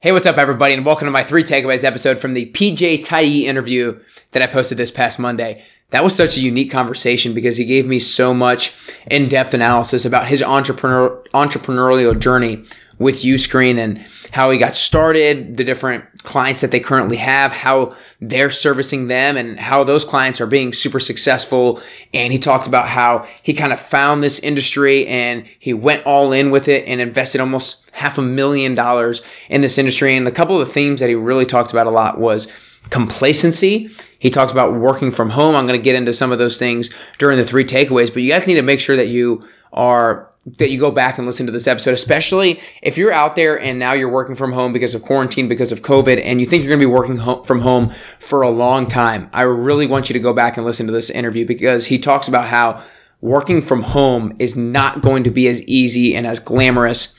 Hey, what's up, everybody, and welcome to my three takeaways episode from the PJ Taei interview that I posted this past Monday. That was such a unique conversation because he gave me so much in-depth analysis about his entrepreneur entrepreneurial journey with Uscreen and how he got started, the different clients that they currently have, how they're servicing them, and how those clients are being super successful. And he talked about how he kind of found this industry and he went all in with it and invested almost half a million dollars in this industry. And a couple of the themes that he really talked about a lot was complacency. He talks about working from home. I'm going to get into some of those things during the three takeaways, but you guys need to make sure that you are that you go back and listen to this episode, especially if you're out there and now you're working from home because of quarantine, because of COVID, and you think you're going to be working ho- from home for a long time. I really want you to go back and listen to this interview because he talks about how working from home is not going to be as easy and as glamorous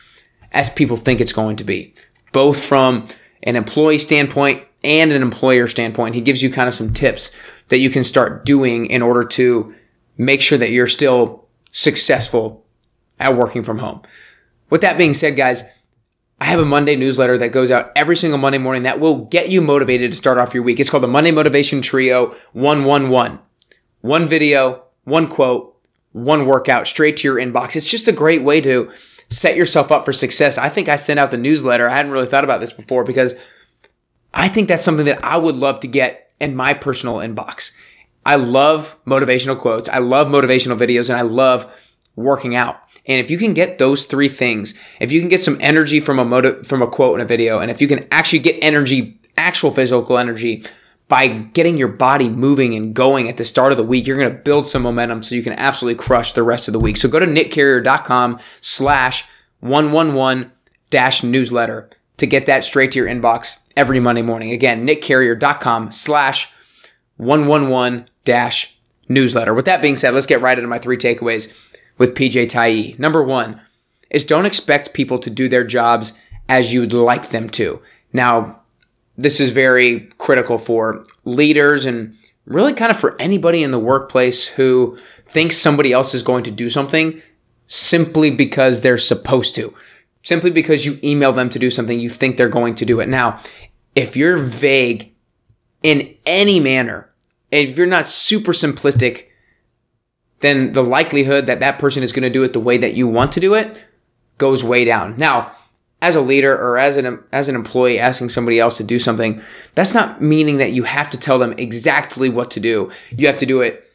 as people think it's going to be, both from an employee standpoint and an employer standpoint. He gives you kind of some tips that you can start doing in order to make sure that you're still successful at working from home. With that being said, guys, I have a Monday newsletter that goes out every single Monday morning that will get you motivated to start off your week. It's called the Monday Motivation Trio 111. One video, one quote, one workout straight to your inbox. It's just a great way to set yourself up for success. I think I sent out the newsletter. I hadn't really thought about this before because I think that's something that I would love to get in my personal inbox. I love motivational quotes. I love motivational videos and I love working out. And if you can get those three things, if you can get some energy from a motive, from a quote in a video, and if you can actually get energy, actual physical energy by getting your body moving and going at the start of the week, you're going to build some momentum so you can absolutely crush the rest of the week. So go to nickcarrier.com slash 111 dash newsletter to get that straight to your inbox every Monday morning. Again, nickcarrier.com slash 111 dash newsletter. With that being said, let's get right into my three takeaways with PJ Taei. Number one is don't expect people to do their jobs as you'd like them to. Now, this is very critical for leaders and really kind of for anybody in the workplace who thinks somebody else is going to do something simply because they're supposed to. Simply because you email them to do something, you think they're going to do it. Now, if you're vague in any manner, if you're not super simplistic then the likelihood that that person is going to do it the way that you want to do it goes way down. Now, as a leader or as an as an employee asking somebody else to do something, that's not meaning that you have to tell them exactly what to do. You have to do it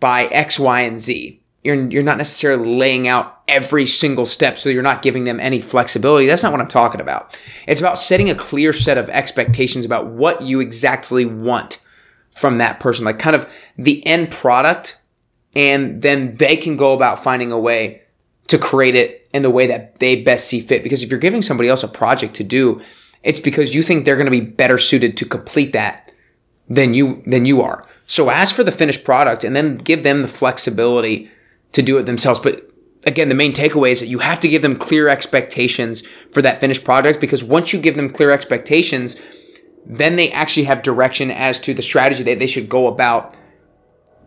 by X, Y, and Z. You're you're not necessarily laying out every single step, so you're not giving them any flexibility. That's not what I'm talking about. It's about setting a clear set of expectations about what you exactly want from that person, like kind of the end product and then they can go about finding a way to create it in the way that they best see fit. Because if you're giving somebody else a project to do, it's because you think they're going to be better suited to complete that than you than you are. So ask for the finished product and then give them the flexibility to do it themselves. But again, the main takeaway is that you have to give them clear expectations for that finished product because once you give them clear expectations, then they actually have direction as to the strategy that they should go about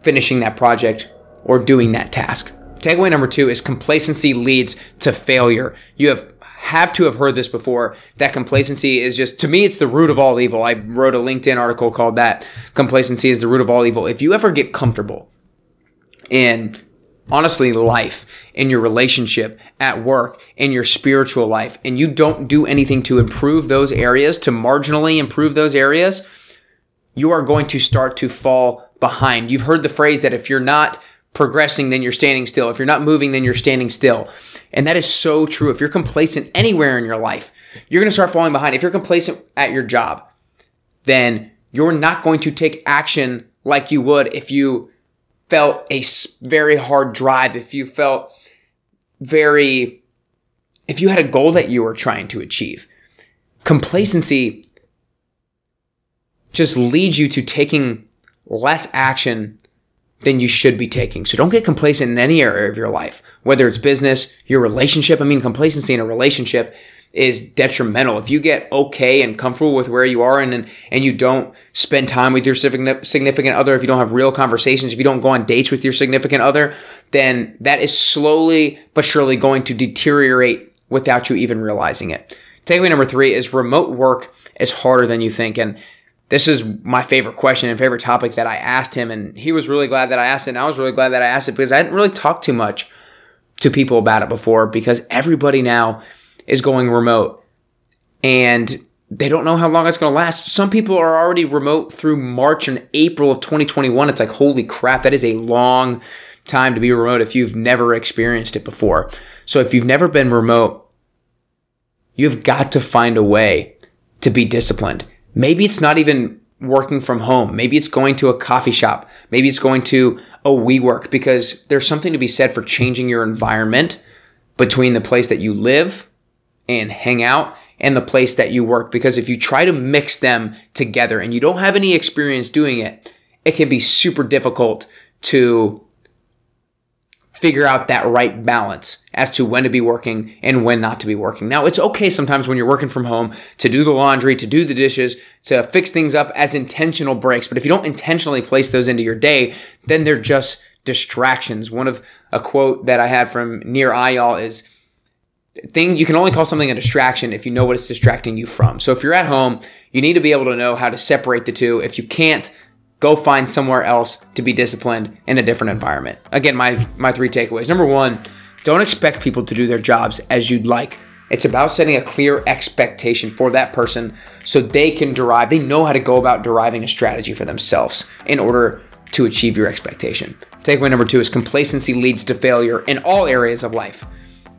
finishing that project or doing that task. Takeaway number two is complacency leads to failure. You have have to have heard this before that complacency is just to me it's the root of all evil. I wrote a LinkedIn article called that complacency is the root of all evil. If you ever get comfortable in honestly life, in your relationship, at work, in your spiritual life, and you don't do anything to improve those areas, to marginally improve those areas, you are going to start to fall behind. You've heard the phrase that if you're not progressing, then you're standing still. If you're not moving, then you're standing still. And that is so true. If you're complacent anywhere in your life, you're going to start falling behind. If you're complacent at your job, then you're not going to take action like you would if you felt a very hard drive, if you felt very, if you had a goal that you were trying to achieve. Complacency just leads you to taking less action than you should be taking. So don't get complacent in any area of your life, whether it's business, your relationship. I mean, complacency in a relationship is detrimental. If you get okay and comfortable with where you are and, and you don't spend time with your significant other, if you don't have real conversations, if you don't go on dates with your significant other, then that is slowly but surely going to deteriorate without you even realizing it. Takeaway number three is remote work is harder than you think. And this is my favorite question and favorite topic that I asked him. And he was really glad that I asked it. And I was really glad that I asked it because I didn't really talk too much to people about it before because everybody now is going remote and they don't know how long it's going to last. Some people are already remote through March and April of 2021. It's like, holy crap, that is a long time to be remote if you've never experienced it before. So if you've never been remote, you've got to find a way to be disciplined. Maybe it's not even working from home. Maybe it's going to a coffee shop. Maybe it's going to a WeWork because there's something to be said for changing your environment between the place that you live and hang out and the place that you work. Because if you try to mix them together and you don't have any experience doing it, it can be super difficult to figure out that right balance as to when to be working and when not to be working. Now, it's okay sometimes when you're working from home to do the laundry, to do the dishes, to fix things up as intentional breaks. But if you don't intentionally place those into your day, then they're just distractions. One of a quote that I had from Nir Eyal is, thing you can only call something a distraction if you know what it's distracting you from. So if you're at home, you need to be able to know how to separate the two. If you can't, go find somewhere else to be disciplined in a different environment. Again, my my three takeaways. Number 1, don't expect people to do their jobs as you'd like. It's about setting a clear expectation for that person so they can derive, they know how to go about deriving a strategy for themselves in order to achieve your expectation. Takeaway number two is complacency leads to failure in all areas of life.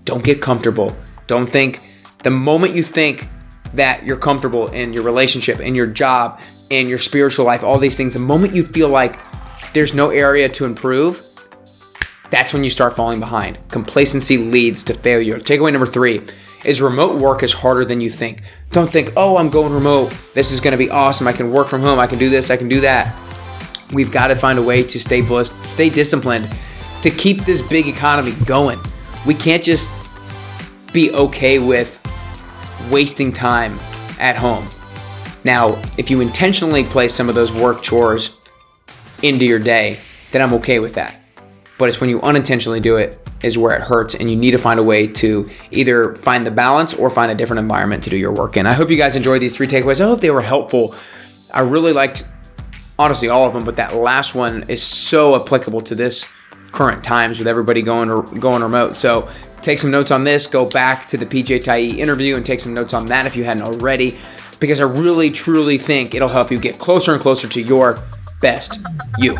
Don't get comfortable. Don't think the moment you think that you're comfortable in your relationship, in your job, in your spiritual life, all these things, the moment you feel like there's no area to improve, that's when you start falling behind. Complacency leads to failure. Takeaway number three is remote work is harder than you think. Don't think, oh, I'm going remote. This is going to be awesome. I can work from home. I can do this. I can do that. We've got to find a way to stay blessed, stay disciplined, to keep this big economy going. We can't just be okay with wasting time at home. Now, if you intentionally place some of those work chores into your day, then I'm okay with that. But it's when you unintentionally do it is where it hurts, and you need to find a way to either find the balance or find a different environment to do your work in. I hope you guys enjoyed these three takeaways. I hope they were helpful. I really liked, honestly, all of them, but that last one is so applicable to this current times with everybody going going remote. So take some notes on this. Go back to the PJ Taei interview and take some notes on that if you hadn't already because I really truly think it'll help you get closer and closer to your best you.